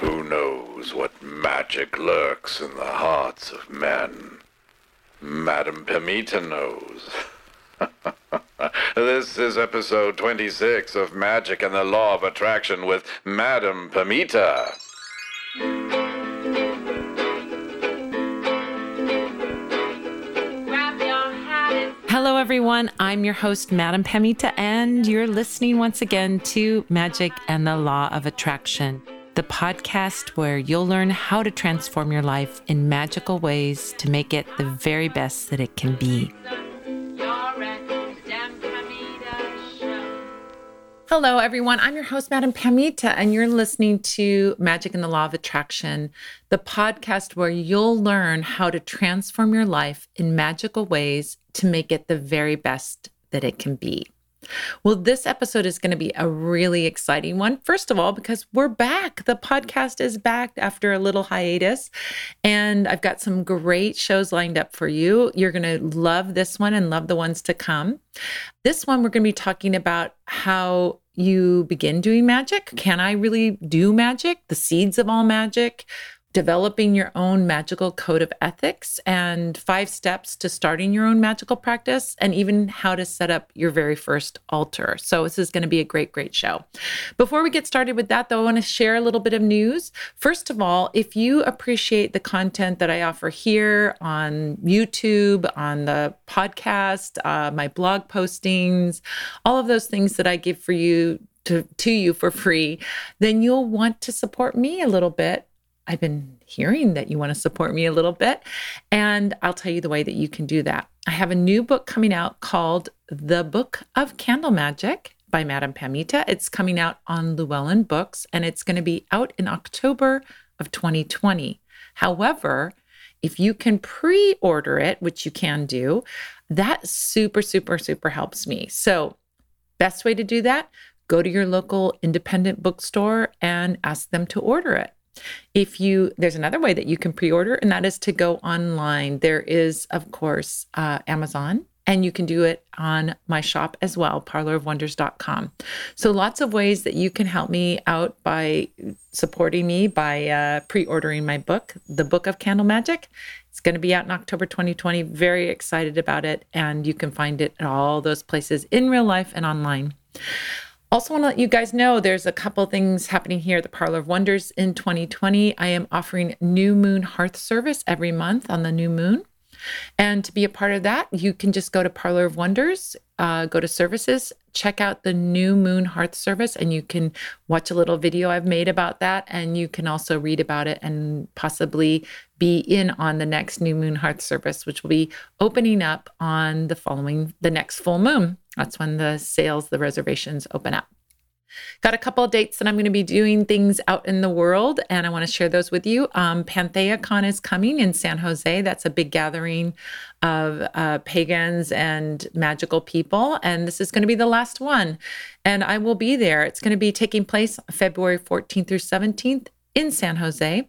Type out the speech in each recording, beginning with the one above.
Who knows what magic lurks in the hearts of men? Madame Pamita knows. this is episode 26 of Magic and the Law of Attraction with Madame Pamita. Hello, everyone. I'm your host, Madame Pamita, and you're listening once again to Magic and the Law of Attraction, the podcast where you'll learn how to transform your life in magical ways to make it the very best that it can be. Hello, everyone. I'm your host, Madame Pamita, and you're listening to Magic and the Law of Attraction, the podcast where you'll learn how to transform your life in magical ways to make it the very best that it can be. Well, this episode is going to be a really exciting one. First of all, because we're back. The podcast is back after a little hiatus, and I've got some great shows lined up for you. You're going to love this one and love the ones to come. This one, we're going to be talking about how you begin doing magic. Can I really do magic? The seeds of all magic developing your own magical code of ethics and five steps to starting your own magical practice and even how to set up your very first altar. So this is going to be a great great show. Before we get started with that though, I want to share a little bit of news. First of all, if you appreciate the content that I offer here on YouTube, on the podcast, uh, my blog postings, all of those things that I give for you to, to you for free, then you'll want to support me a little bit I've been hearing that you want to support me a little bit. And I'll tell you the way that you can do that. I have a new book coming out called The Book of Candle Magic by Madame Pamita. It's coming out on Llewellyn Books and it's going to be out in October of 2020. However, if you can pre order it, which you can do, that super, super, super helps me. So, best way to do that, go to your local independent bookstore and ask them to order it. If you, there's another way that you can pre order, and that is to go online. There is, of course, uh, Amazon, and you can do it on my shop as well, parlorofwonders.com. So, lots of ways that you can help me out by supporting me by uh, pre ordering my book, The Book of Candle Magic. It's going to be out in October 2020. Very excited about it. And you can find it at all those places in real life and online. Also, want to let you guys know there's a couple things happening here at the Parlor of Wonders in 2020. I am offering New Moon Hearth Service every month on the new moon. And to be a part of that, you can just go to Parlor of Wonders, uh, go to services, check out the New Moon Hearth Service, and you can watch a little video I've made about that. And you can also read about it and possibly be in on the next New Moon Hearth Service, which will be opening up on the following, the next full moon. That's when the sales, the reservations open up. Got a couple of dates that I'm going to be doing things out in the world, and I want to share those with you. Um, PantheaCon is coming in San Jose. That's a big gathering of uh, pagans and magical people, and this is going to be the last one. And I will be there. It's going to be taking place February 14th through 17th in San Jose.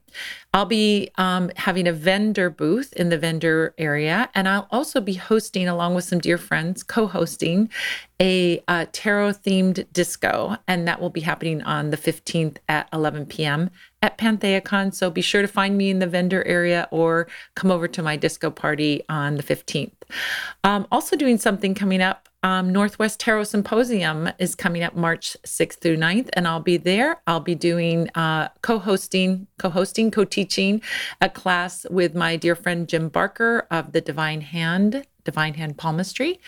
I'll be um, having a vendor booth in the vendor area, and I'll also be hosting, along with some dear friends, co hosting a, a tarot themed disco, and that will be happening on the 15th at 11 p.m. at PantheaCon. So be sure to find me in the vendor area or come over to my disco party on the 15th. Um, also, doing something coming up um, Northwest Tarot Symposium is coming up March 6th through 9th, and I'll be there. I'll be doing uh, co-hosting, co-hosting, co-teaching a class with my dear friend Jim Barker of the Divine Hand, Divine Hand Palmistry.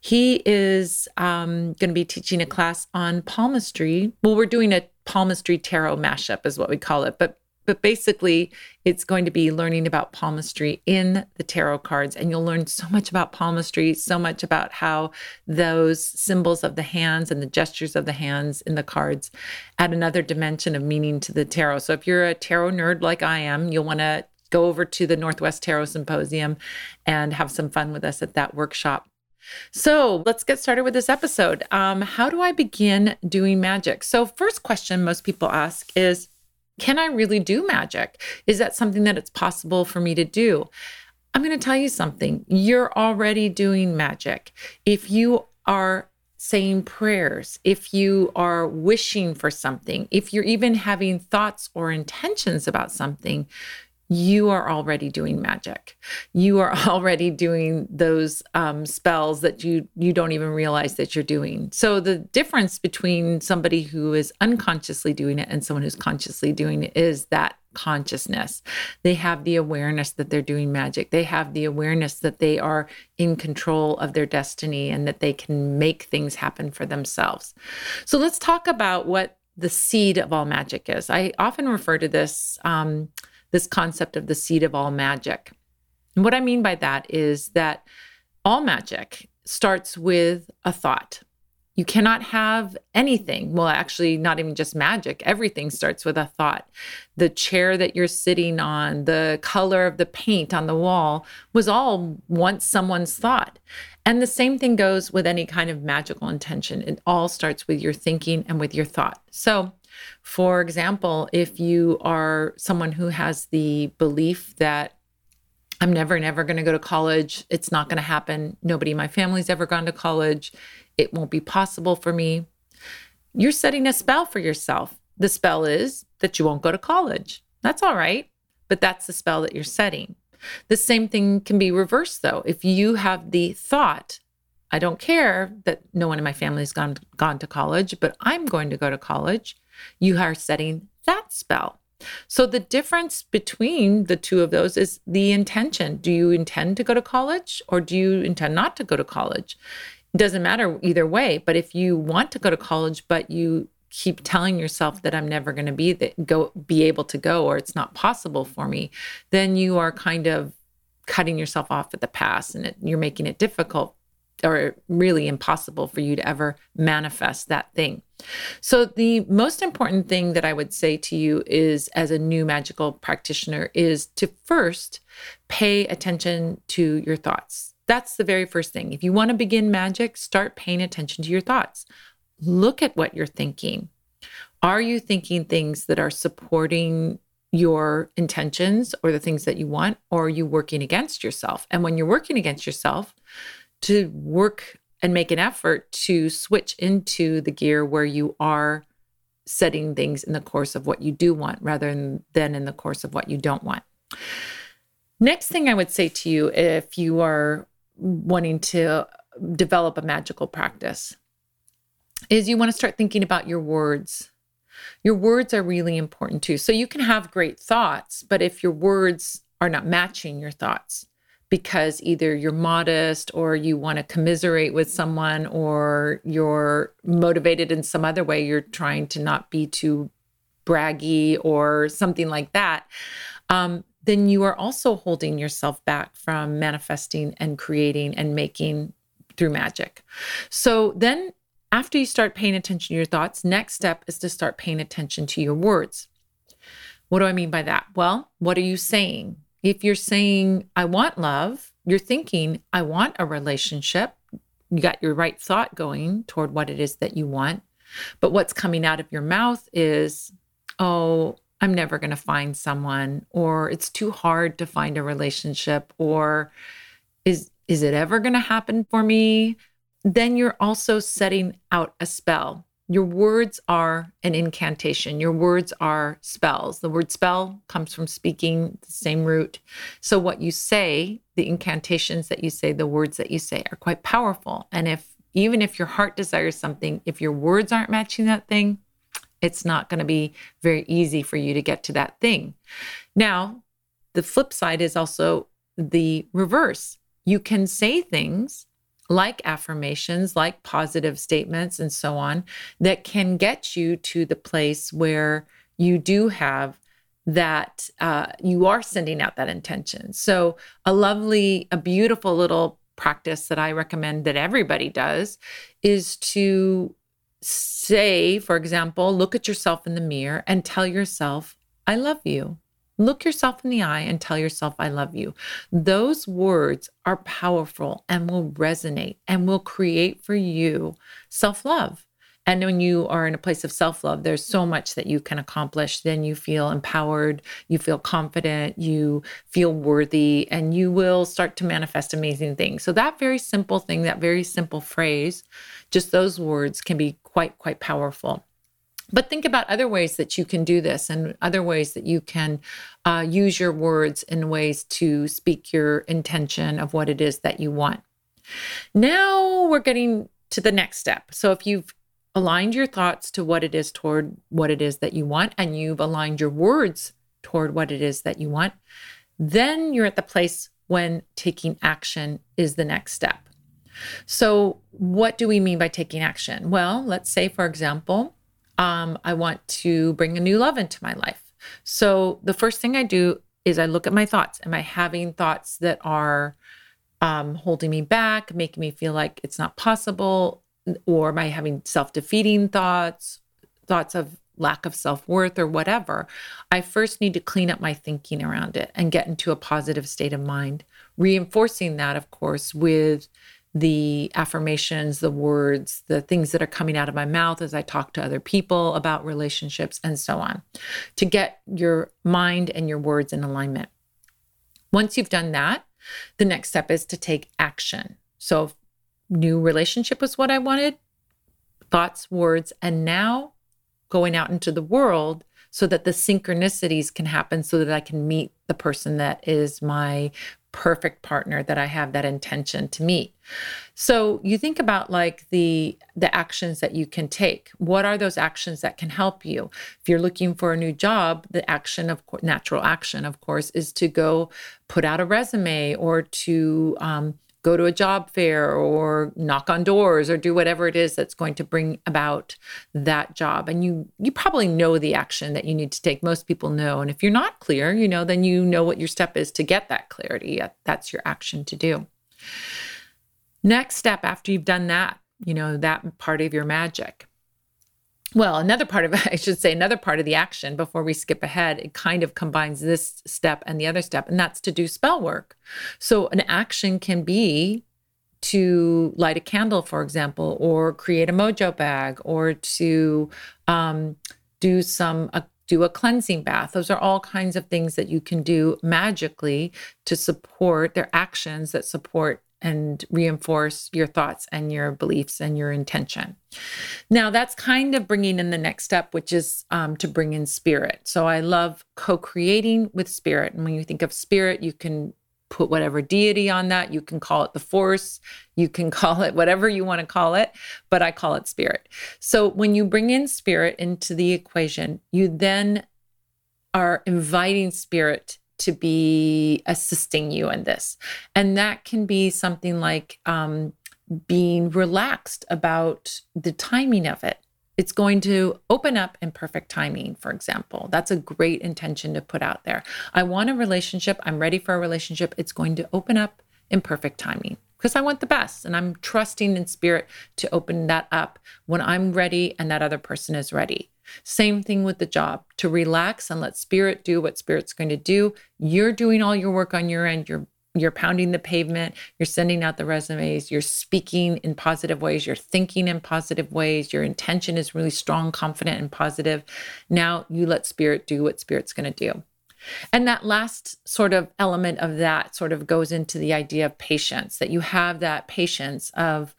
He is um, going to be teaching a class on palmistry. Well, we're doing a palmistry tarot mashup, is what we call it, but but basically, it's going to be learning about palmistry in the tarot cards. And you'll learn so much about palmistry, so much about how those symbols of the hands and the gestures of the hands in the cards add another dimension of meaning to the tarot. So if you're a tarot nerd like I am, you'll want to go over to the Northwest Tarot Symposium and have some fun with us at that workshop. So let's get started with this episode. Um, how do I begin doing magic? So, first question most people ask is, can I really do magic? Is that something that it's possible for me to do? I'm going to tell you something. You're already doing magic. If you are saying prayers, if you are wishing for something, if you're even having thoughts or intentions about something, you are already doing magic. You are already doing those um, spells that you you don't even realize that you're doing. So the difference between somebody who is unconsciously doing it and someone who's consciously doing it is that consciousness. They have the awareness that they're doing magic. They have the awareness that they are in control of their destiny and that they can make things happen for themselves. So let's talk about what the seed of all magic is. I often refer to this. Um, this concept of the seed of all magic. And what I mean by that is that all magic starts with a thought. You cannot have anything. Well, actually, not even just magic. Everything starts with a thought. The chair that you're sitting on, the color of the paint on the wall was all once someone's thought. And the same thing goes with any kind of magical intention. It all starts with your thinking and with your thought. So, for example, if you are someone who has the belief that I'm never, never going to go to college, it's not going to happen, nobody in my family's ever gone to college, it won't be possible for me, you're setting a spell for yourself. The spell is that you won't go to college. That's all right, but that's the spell that you're setting. The same thing can be reversed though. If you have the thought, I don't care that no one in my family's gone gone to college, but I'm going to go to college, you are setting that spell. So the difference between the two of those is the intention. Do you intend to go to college or do you intend not to go to college? It doesn't matter either way, but if you want to go to college but you keep telling yourself that I'm never going to be that go be able to go or it's not possible for me, then you are kind of cutting yourself off at the pass and it, you're making it difficult or really impossible for you to ever manifest that thing. So, the most important thing that I would say to you is, as a new magical practitioner, is to first pay attention to your thoughts. That's the very first thing. If you want to begin magic, start paying attention to your thoughts. Look at what you're thinking. Are you thinking things that are supporting your intentions or the things that you want, or are you working against yourself? And when you're working against yourself, to work and make an effort to switch into the gear where you are setting things in the course of what you do want rather than in the course of what you don't want. Next thing I would say to you if you are wanting to develop a magical practice is you want to start thinking about your words. Your words are really important too. So you can have great thoughts, but if your words are not matching your thoughts, because either you're modest or you want to commiserate with someone or you're motivated in some other way, you're trying to not be too braggy or something like that, um, then you are also holding yourself back from manifesting and creating and making through magic. So then, after you start paying attention to your thoughts, next step is to start paying attention to your words. What do I mean by that? Well, what are you saying? If you're saying, I want love, you're thinking, I want a relationship. You got your right thought going toward what it is that you want. But what's coming out of your mouth is, oh, I'm never going to find someone, or it's too hard to find a relationship, or is is it ever going to happen for me? Then you're also setting out a spell. Your words are an incantation. Your words are spells. The word spell comes from speaking the same root. So, what you say, the incantations that you say, the words that you say are quite powerful. And if even if your heart desires something, if your words aren't matching that thing, it's not going to be very easy for you to get to that thing. Now, the flip side is also the reverse. You can say things like affirmations, like positive statements, and so on, that can get you to the place where you do have that uh, you are sending out that intention. So, a lovely, a beautiful little practice that I recommend that everybody does is to say, for example, look at yourself in the mirror and tell yourself, I love you. Look yourself in the eye and tell yourself, I love you. Those words are powerful and will resonate and will create for you self love. And when you are in a place of self love, there's so much that you can accomplish. Then you feel empowered, you feel confident, you feel worthy, and you will start to manifest amazing things. So, that very simple thing, that very simple phrase, just those words can be quite, quite powerful. But think about other ways that you can do this and other ways that you can uh, use your words in ways to speak your intention of what it is that you want. Now we're getting to the next step. So if you've aligned your thoughts to what it is toward what it is that you want, and you've aligned your words toward what it is that you want, then you're at the place when taking action is the next step. So, what do we mean by taking action? Well, let's say, for example, um, I want to bring a new love into my life. So, the first thing I do is I look at my thoughts. Am I having thoughts that are um, holding me back, making me feel like it's not possible? Or am I having self defeating thoughts, thoughts of lack of self worth or whatever? I first need to clean up my thinking around it and get into a positive state of mind. Reinforcing that, of course, with the affirmations, the words, the things that are coming out of my mouth as I talk to other people about relationships and so on, to get your mind and your words in alignment. Once you've done that, the next step is to take action. So, new relationship was what I wanted, thoughts, words, and now going out into the world so that the synchronicities can happen so that I can meet the person that is my perfect partner that I have that intention to meet. So you think about like the the actions that you can take. What are those actions that can help you? If you're looking for a new job, the action of natural action, of course, is to go put out a resume or to um, go to a job fair or knock on doors or do whatever it is that's going to bring about that job. And you you probably know the action that you need to take. Most people know. And if you're not clear you know then you know what your step is to get that clarity. That's your action to do. Next step after you've done that you know that part of your magic well, another part of I should say another part of the action before we skip ahead, it kind of combines this step and the other step, and that's to do spell work. So an action can be to light a candle, for example, or create a mojo bag, or to um, do some do a cleansing bath. Those are all kinds of things that you can do magically to support their actions that support and reinforce your thoughts and your beliefs and your intention. Now, that's kind of bringing in the next step, which is um, to bring in spirit. So I love co creating with spirit. And when you think of spirit, you can put whatever deity on that. You can call it the force, you can call it whatever you want to call it, but I call it spirit. So when you bring in spirit into the equation, you then are inviting spirit to be assisting you in this. And that can be something like um, being relaxed about the timing of it. It's going to open up in perfect timing, for example. That's a great intention to put out there. I want a relationship. I'm ready for a relationship. It's going to open up in perfect timing because I want the best and I'm trusting in spirit to open that up when I'm ready and that other person is ready. Same thing with the job to relax and let spirit do what spirit's going to do. You're doing all your work on your end. You're you're pounding the pavement, you're sending out the resumes, you're speaking in positive ways, you're thinking in positive ways, your intention is really strong, confident, and positive. Now you let spirit do what spirit's going to do. And that last sort of element of that sort of goes into the idea of patience that you have that patience of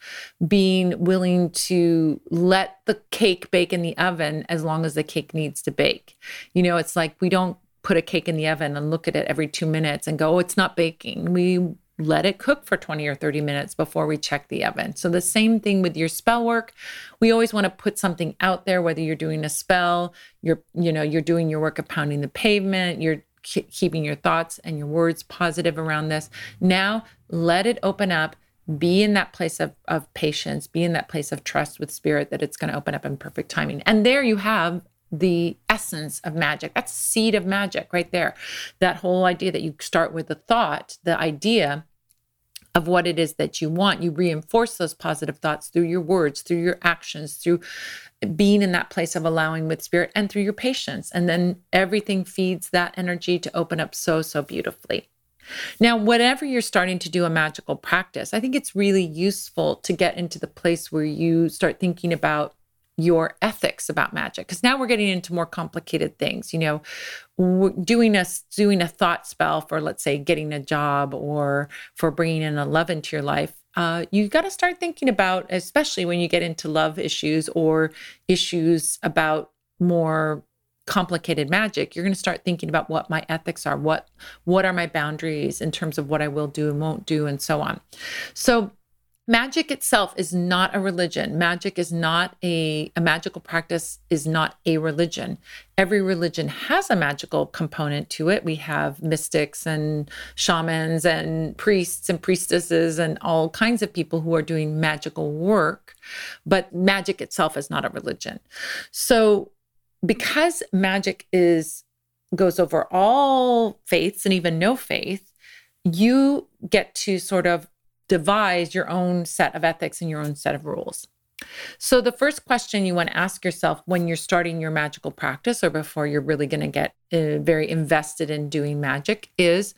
being willing to let the cake bake in the oven as long as the cake needs to bake. You know, it's like we don't put a cake in the oven and look at it every two minutes and go, oh, it's not baking. We let it cook for 20 or 30 minutes before we check the oven. So the same thing with your spell work. We always want to put something out there whether you're doing a spell, you're you know, you're doing your work of pounding the pavement, you're keeping your thoughts and your words positive around this. Now let it open up. Be in that place of, of patience, be in that place of trust with spirit that it's going to open up in perfect timing. And there you have the essence of magic. That's seed of magic right there. That whole idea that you start with the thought, the idea of what it is that you want. You reinforce those positive thoughts through your words, through your actions, through being in that place of allowing with spirit, and through your patience. And then everything feeds that energy to open up so, so beautifully. Now, whatever you're starting to do a magical practice, I think it's really useful to get into the place where you start thinking about your ethics about magic because now we're getting into more complicated things you know doing a doing a thought spell for let's say getting a job or for bringing in a love into your life uh, you got to start thinking about especially when you get into love issues or issues about more complicated magic you're going to start thinking about what my ethics are what what are my boundaries in terms of what i will do and won't do and so on. So magic itself is not a religion. Magic is not a a magical practice is not a religion. Every religion has a magical component to it. We have mystics and shamans and priests and priestesses and all kinds of people who are doing magical work but magic itself is not a religion. So because magic is goes over all faiths and even no faith you get to sort of devise your own set of ethics and your own set of rules. So, the first question you want to ask yourself when you're starting your magical practice or before you're really going to get uh, very invested in doing magic is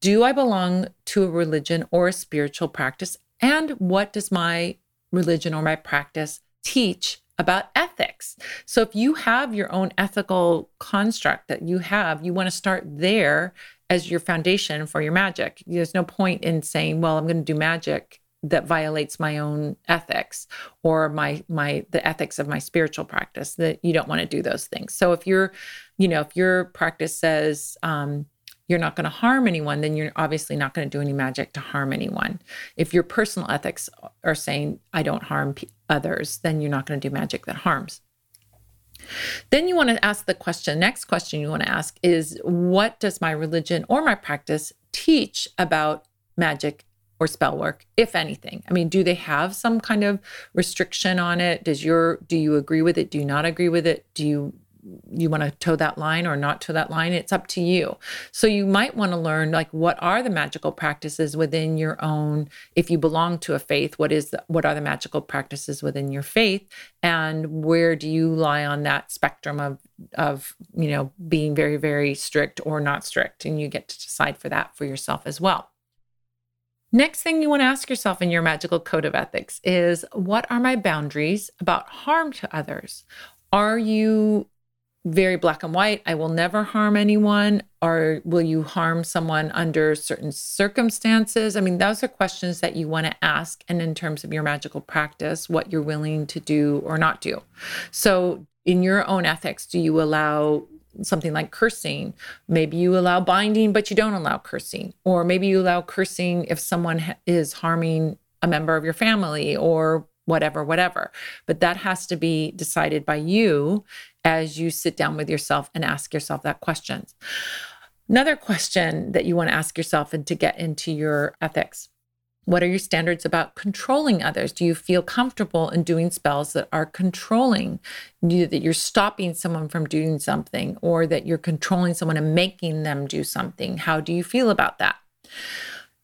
Do I belong to a religion or a spiritual practice? And what does my religion or my practice teach about ethics. So if you have your own ethical construct that you have, you want to start there as your foundation for your magic. There's no point in saying, well, I'm going to do magic that violates my own ethics or my my the ethics of my spiritual practice that you don't want to do those things. So if you're you know if your practice says um, you're not going to harm anyone then you're obviously not going to do any magic to harm anyone. If your personal ethics are saying i don't harm p- others then you're not going to do magic that harms then you want to ask the question, next question you want to ask is what does my religion or my practice teach about magic or spell work, if anything? I mean, do they have some kind of restriction on it? Does your do you agree with it? Do you not agree with it? Do you you want to toe that line or not toe that line it's up to you. So you might want to learn like what are the magical practices within your own if you belong to a faith what is the, what are the magical practices within your faith? And where do you lie on that spectrum of of you know being very very strict or not strict? And you get to decide for that for yourself as well. Next thing you want to ask yourself in your magical code of ethics is what are my boundaries about harm to others? Are you very black and white. I will never harm anyone. Or will you harm someone under certain circumstances? I mean, those are questions that you want to ask. And in terms of your magical practice, what you're willing to do or not do. So, in your own ethics, do you allow something like cursing? Maybe you allow binding, but you don't allow cursing. Or maybe you allow cursing if someone is harming a member of your family or whatever, whatever. But that has to be decided by you as you sit down with yourself and ask yourself that question. Another question that you want to ask yourself and to get into your ethics. What are your standards about controlling others? Do you feel comfortable in doing spells that are controlling, that you're stopping someone from doing something, or that you're controlling someone and making them do something? How do you feel about that?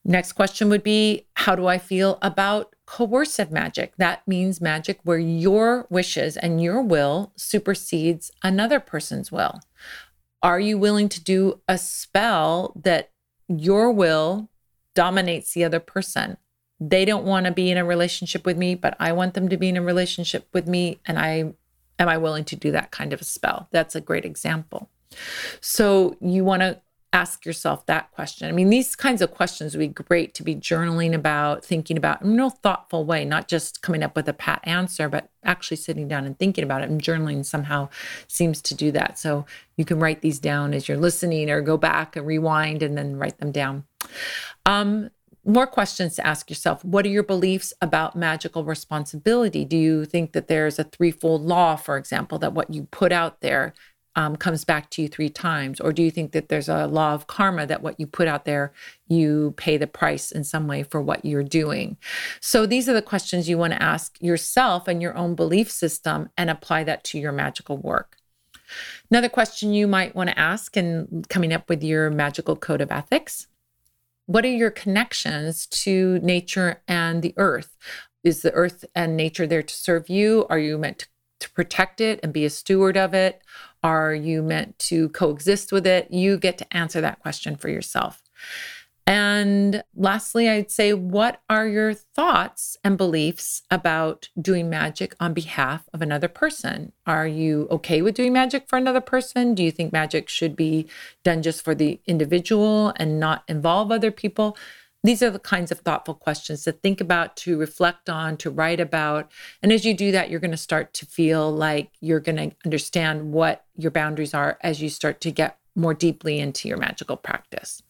Next question would be How do I feel about coercive magic. That means magic where your wishes and your will supersedes another person's will. Are you willing to do a spell that your will dominates the other person? They don't want to be in a relationship with me, but I want them to be in a relationship with me. And I am I willing to do that kind of a spell? That's a great example. So you want to ask yourself that question. I mean, these kinds of questions would be great to be journaling about, thinking about in a real thoughtful way, not just coming up with a pat answer, but actually sitting down and thinking about it. And journaling somehow seems to do that. So you can write these down as you're listening or go back and rewind and then write them down. Um, more questions to ask yourself. What are your beliefs about magical responsibility? Do you think that there's a threefold law, for example, that what you put out there um, comes back to you three times? Or do you think that there's a law of karma that what you put out there, you pay the price in some way for what you're doing? So these are the questions you want to ask yourself and your own belief system and apply that to your magical work. Another question you might want to ask in coming up with your magical code of ethics what are your connections to nature and the earth? Is the earth and nature there to serve you? Are you meant to, to protect it and be a steward of it? Are you meant to coexist with it? You get to answer that question for yourself. And lastly, I'd say, what are your thoughts and beliefs about doing magic on behalf of another person? Are you okay with doing magic for another person? Do you think magic should be done just for the individual and not involve other people? These are the kinds of thoughtful questions to think about, to reflect on, to write about. And as you do that, you're going to start to feel like you're going to understand what your boundaries are as you start to get more deeply into your magical practice.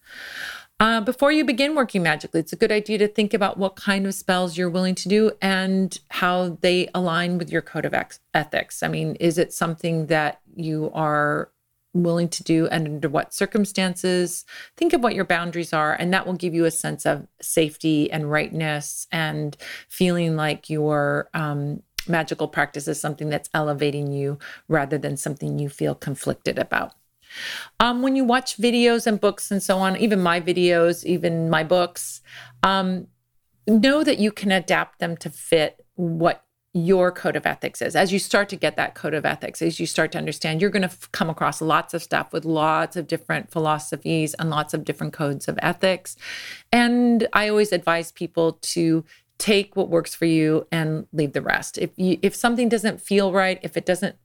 Uh, before you begin working magically, it's a good idea to think about what kind of spells you're willing to do and how they align with your code of ethics. I mean, is it something that you are willing to do and under what circumstances? Think of what your boundaries are, and that will give you a sense of safety and rightness and feeling like your um, magical practice is something that's elevating you rather than something you feel conflicted about. Um, when you watch videos and books and so on, even my videos, even my books, um, know that you can adapt them to fit what your code of ethics is. As you start to get that code of ethics, as you start to understand, you're going to f- come across lots of stuff with lots of different philosophies and lots of different codes of ethics. And I always advise people to take what works for you and leave the rest. If you, if something doesn't feel right, if it doesn't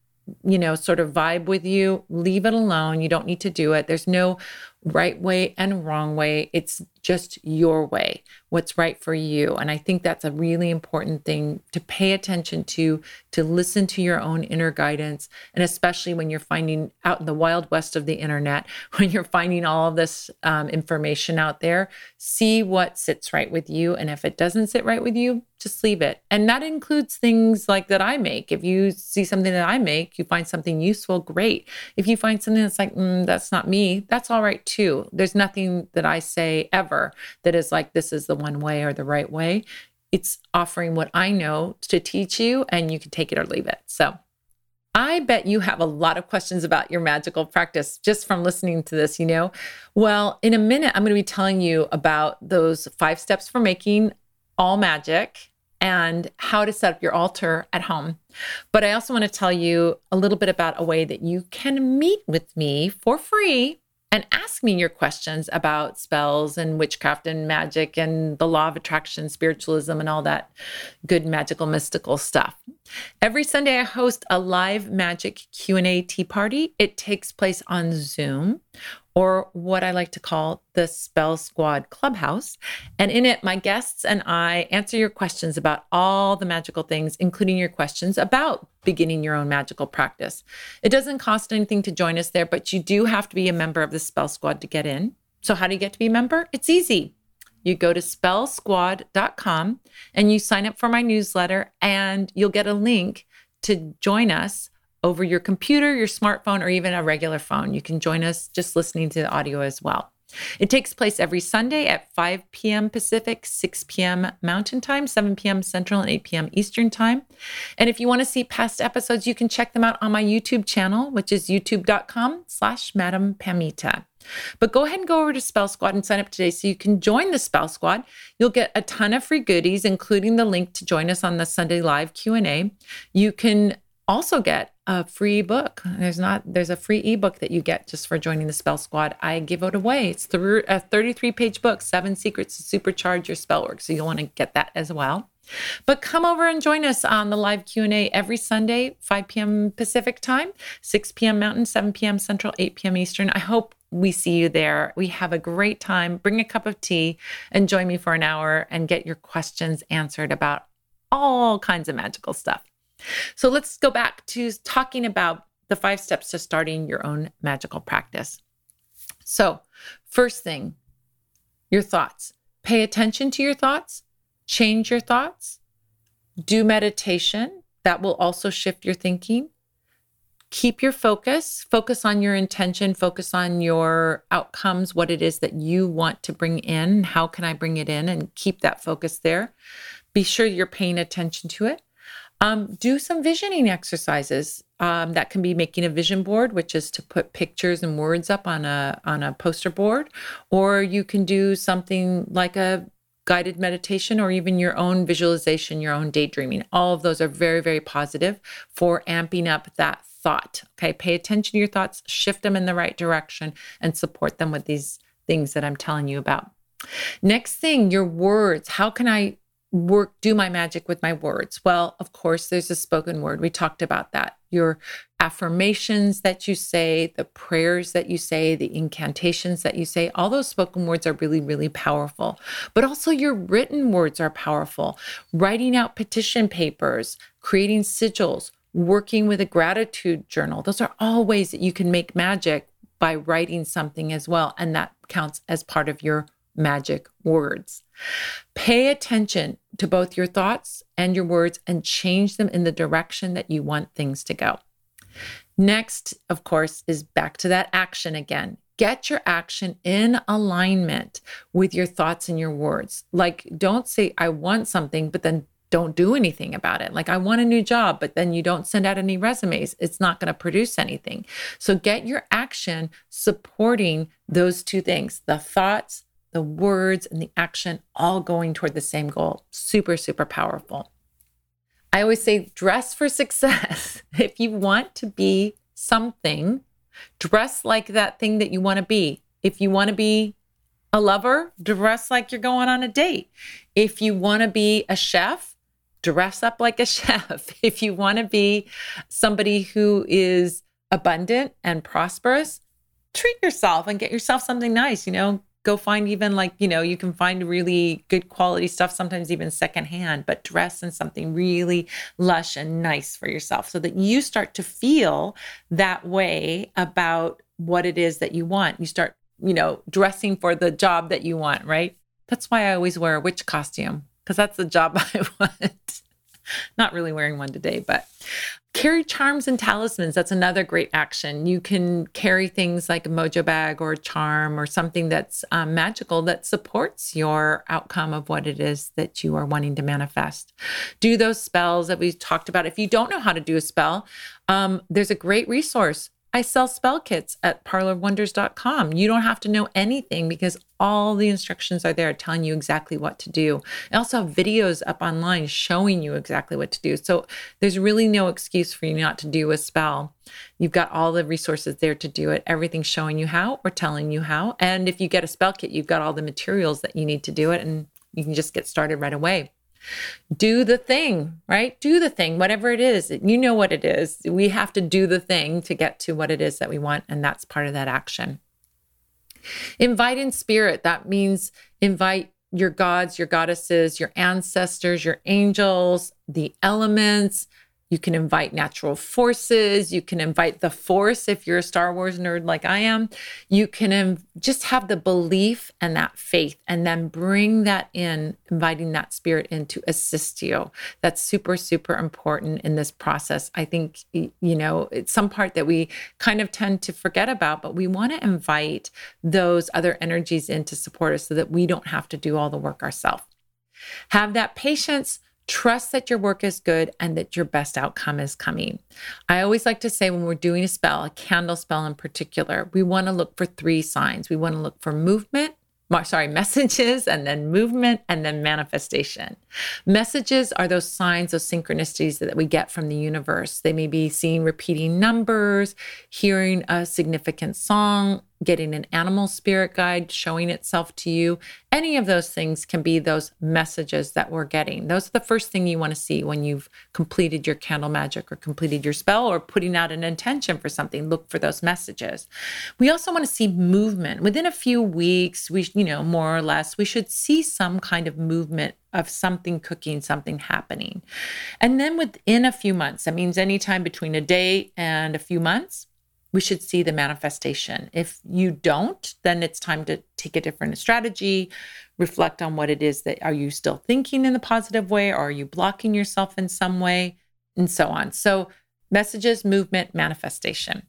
you know, sort of vibe with you, leave it alone. You don't need to do it. There's no right way and wrong way. It's just your way, what's right for you. And I think that's a really important thing to pay attention to, to listen to your own inner guidance. And especially when you're finding out in the wild west of the internet, when you're finding all of this um, information out there, see what sits right with you. And if it doesn't sit right with you, just leave it. And that includes things like that I make. If you see something that I make, you find something useful, great. If you find something that's like, mm, that's not me, that's all right too. There's nothing that I say ever that is like, this is the one way or the right way. It's offering what I know to teach you, and you can take it or leave it. So, I bet you have a lot of questions about your magical practice just from listening to this, you know? Well, in a minute, I'm going to be telling you about those five steps for making all magic and how to set up your altar at home. But I also want to tell you a little bit about a way that you can meet with me for free and ask me your questions about spells and witchcraft and magic and the law of attraction, spiritualism, and all that good magical mystical stuff. Every Sunday, I host a live magic Q&A tea party. It takes place on Zoom or what I like to call the Spell Squad Clubhouse. And in it, my guests and I answer your questions about all the magical things, including your questions about beginning your own magical practice. It doesn't cost anything to join us there, but you do have to be a member of the Spell Squad to get in. So, how do you get to be a member? It's easy. You go to spellsquad.com and you sign up for my newsletter, and you'll get a link to join us over your computer, your smartphone, or even a regular phone. You can join us just listening to the audio as well. It takes place every Sunday at 5 p.m. Pacific, 6 p.m. Mountain Time, 7 p.m. Central, and 8 p.m. Eastern Time. And if you want to see past episodes, you can check them out on my YouTube channel, which is youtube.com slash Madame Pamita. But go ahead and go over to Spell Squad and sign up today so you can join the Spell Squad. You'll get a ton of free goodies, including the link to join us on the Sunday Live Q&A. You can also get a free book. There's not there's a free ebook that you get just for joining the Spell Squad. I give it away. It's through a 33 page book, Seven Secrets to Supercharge Your Spell Work. So you'll want to get that as well. But come over and join us on the live Q&A every Sunday, 5 p.m. Pacific time, 6 p.m. Mountain, 7 p.m. Central, 8 p.m. Eastern. I hope we see you there. We have a great time. Bring a cup of tea and join me for an hour and get your questions answered about all kinds of magical stuff. So let's go back to talking about the five steps to starting your own magical practice. So, first thing, your thoughts. Pay attention to your thoughts, change your thoughts, do meditation. That will also shift your thinking. Keep your focus, focus on your intention, focus on your outcomes, what it is that you want to bring in. How can I bring it in? And keep that focus there. Be sure you're paying attention to it. Um, do some visioning exercises. Um, that can be making a vision board, which is to put pictures and words up on a on a poster board, or you can do something like a guided meditation or even your own visualization, your own daydreaming. All of those are very very positive for amping up that thought. Okay, pay attention to your thoughts, shift them in the right direction, and support them with these things that I'm telling you about. Next thing, your words. How can I work do my magic with my words? Well, of course, there's a spoken word. We talked about that. Your affirmations that you say, the prayers that you say, the incantations that you say, all those spoken words are really, really powerful. But also your written words are powerful. Writing out petition papers, creating sigils, working with a gratitude journal. Those are all ways that you can make magic by writing something as well. And that counts as part of your magic words. Pay attention to both your thoughts and your words and change them in the direction that you want things to go. Next, of course, is back to that action again. Get your action in alignment with your thoughts and your words. Like, don't say, I want something, but then don't do anything about it. Like, I want a new job, but then you don't send out any resumes. It's not going to produce anything. So, get your action supporting those two things the thoughts, the words, and the action all going toward the same goal. Super, super powerful. I always say dress for success. if you want to be something, dress like that thing that you want to be. If you want to be a lover, dress like you're going on a date. If you want to be a chef, dress up like a chef. If you want to be somebody who is abundant and prosperous, treat yourself and get yourself something nice, you know, go find even like, you know, you can find really good quality stuff, sometimes even secondhand, but dress in something really lush and nice for yourself so that you start to feel that way about what it is that you want. You start, you know, dressing for the job that you want, right? That's why I always wear a witch costume because that's the job I want. Not really wearing one today, but carry charms and talismans. That's another great action. You can carry things like a mojo bag or a charm or something that's um, magical that supports your outcome of what it is that you are wanting to manifest. Do those spells that we talked about. If you don't know how to do a spell, um, there's a great resource I sell spell kits at parlorwonders.com. You don't have to know anything because all the instructions are there telling you exactly what to do. I also have videos up online showing you exactly what to do. So there's really no excuse for you not to do a spell. You've got all the resources there to do it, everything showing you how or telling you how. And if you get a spell kit, you've got all the materials that you need to do it and you can just get started right away do the thing, right? Do the thing, whatever it is. You know what it is. We have to do the thing to get to what it is that we want. And that's part of that action. Invite in spirit. That means invite your gods, your goddesses, your ancestors, your angels, the elements, you can invite natural forces. You can invite the force if you're a Star Wars nerd like I am. You can just have the belief and that faith, and then bring that in, inviting that spirit in to assist you. That's super, super important in this process. I think, you know, it's some part that we kind of tend to forget about, but we want to invite those other energies in to support us so that we don't have to do all the work ourselves. Have that patience Trust that your work is good and that your best outcome is coming. I always like to say when we're doing a spell, a candle spell in particular, we want to look for three signs. We want to look for movement, sorry, messages and then movement and then manifestation. Messages are those signs, those synchronicities that we get from the universe. They may be seeing repeating numbers, hearing a significant song, getting an animal spirit guide showing itself to you. Any of those things can be those messages that we're getting. Those are the first thing you want to see when you've completed your candle magic or completed your spell or putting out an intention for something. Look for those messages. We also want to see movement. Within a few weeks, we you know, more or less, we should see some kind of movement of something cooking, something happening. And then within a few months, that means anytime between a day and a few months, we should see the manifestation. If you don't, then it's time to take a different strategy, reflect on what it is that are you still thinking in the positive way or are you blocking yourself in some way and so on. So, messages, movement, manifestation.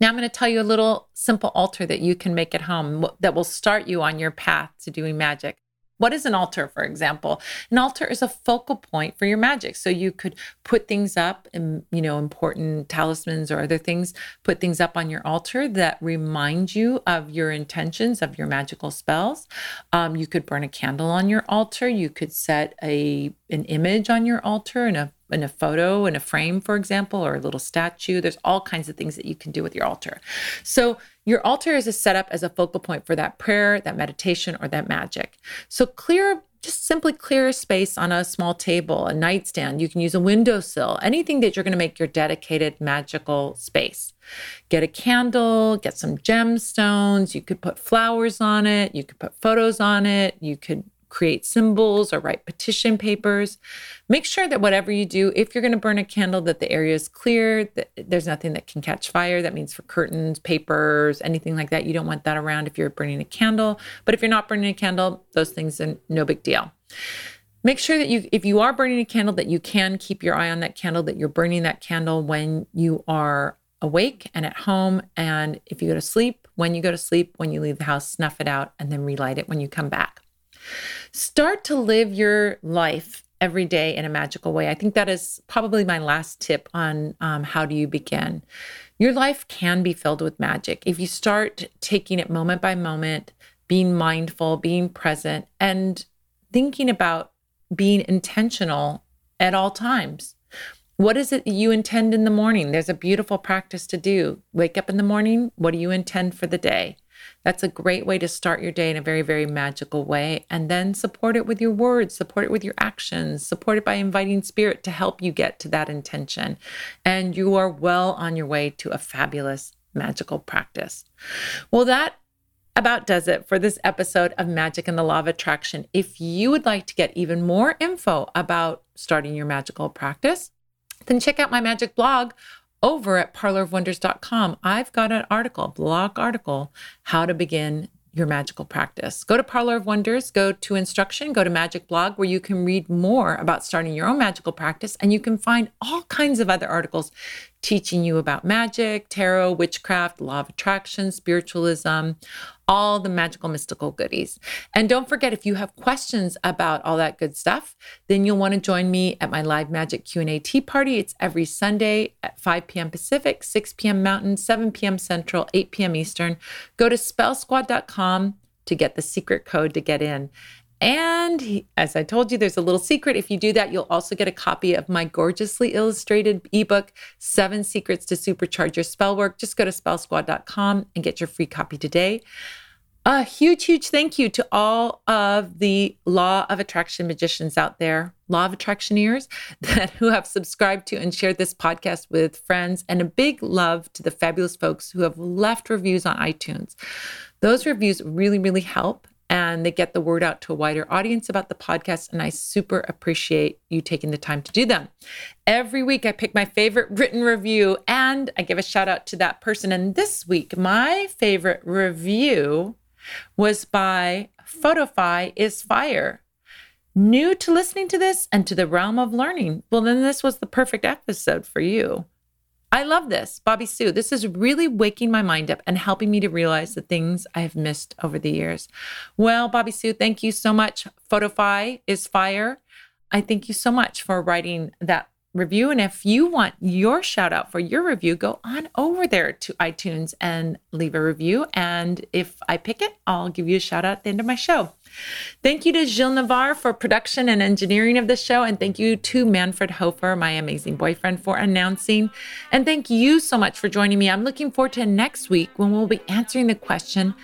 Now, I'm going to tell you a little simple altar that you can make at home that will start you on your path to doing magic. What is an altar, for example? An altar is a focal point for your magic. So you could put things up and, you know, important talismans or other things, put things up on your altar that remind you of your intentions of your magical spells. Um, you could burn a candle on your altar. You could set a an image on your altar and a in a photo in a frame for example or a little statue there's all kinds of things that you can do with your altar so your altar is a setup as a focal point for that prayer that meditation or that magic so clear just simply clear a space on a small table, a nightstand. You can use a windowsill, anything that you're going to make your dedicated magical space. Get a candle, get some gemstones. You could put flowers on it. You could put photos on it. You could create symbols or write petition papers. Make sure that whatever you do, if you're going to burn a candle, that the area is clear, that there's nothing that can catch fire. That means for curtains, papers, anything like that. You don't want that around if you're burning a candle. But if you're not burning a candle, those things are no big deal. Make sure that you, if you are burning a candle, that you can keep your eye on that candle, that you're burning that candle when you are awake and at home. And if you go to sleep, when you go to sleep, when you leave the house, snuff it out and then relight it when you come back. Start to live your life every day in a magical way. I think that is probably my last tip on um, how do you begin. Your life can be filled with magic if you start taking it moment by moment, being mindful, being present, and thinking about being intentional at all times. What is it you intend in the morning? There's a beautiful practice to do. Wake up in the morning. What do you intend for the day? That's a great way to start your day in a very, very magical way. And then support it with your words, support it with your actions, support it by inviting spirit to help you get to that intention. And you are well on your way to a fabulous magical practice. Well, that about does it for this episode of Magic and the Law of Attraction. If you would like to get even more info about starting your magical practice, then check out my magic blog over at parlorofwonders.com, I've got an article, blog article, how to begin your magical practice. Go to Parlor of Wonders, go to instruction, go to Magic Blog, where you can read more about starting your own magical practice. And you can find all kinds of other articles teaching you about magic, tarot, witchcraft, law of attraction, spiritualism, all the magical mystical goodies. And don't forget if you have questions about all that good stuff, then you'll want to join me at my live magic Q&A tea party. It's every Sunday at 5 p.m. Pacific, 6 p.m. Mountain, 7 p.m. Central, 8 p.m. Eastern. Go to spellsquad.com to get the secret code to get in. And as I told you, there's a little secret. If you do that, you'll also get a copy of my gorgeously illustrated ebook, Seven Secrets to Supercharge Your Spell Work. Just go to spellsquad.com and get your free copy today. A huge, huge thank you to all of the law of attraction magicians out there, law of attractioneers that who have subscribed to and shared this podcast with friends, and a big love to the fabulous folks who have left reviews on iTunes. Those reviews really, really help and they get the word out to a wider audience about the podcast. And I super appreciate you taking the time to do them. Every week, I pick my favorite written review and I give a shout out to that person. And this week, my favorite review was by Photofy is Fire. New to listening to this and to the realm of learning. Well, then this was the perfect episode for you. I love this, Bobby Sue. This is really waking my mind up and helping me to realize the things I have missed over the years. Well, Bobby Sue, thank you so much. Photofy is fire. I thank you so much for writing that review. And if you want your shout out for your review, go on over there to iTunes and leave a review. And if I pick it, I'll give you a shout out at the end of my show. Thank you to Gilles Navarre for production and engineering of the show. And thank you to Manfred Hofer, my amazing boyfriend, for announcing. And thank you so much for joining me. I'm looking forward to next week when we'll be answering the question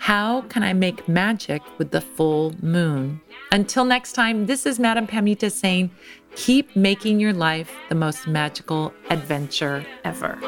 How can I make magic with the full moon? Until next time, this is Madame Pamita saying, keep making your life the most magical adventure ever.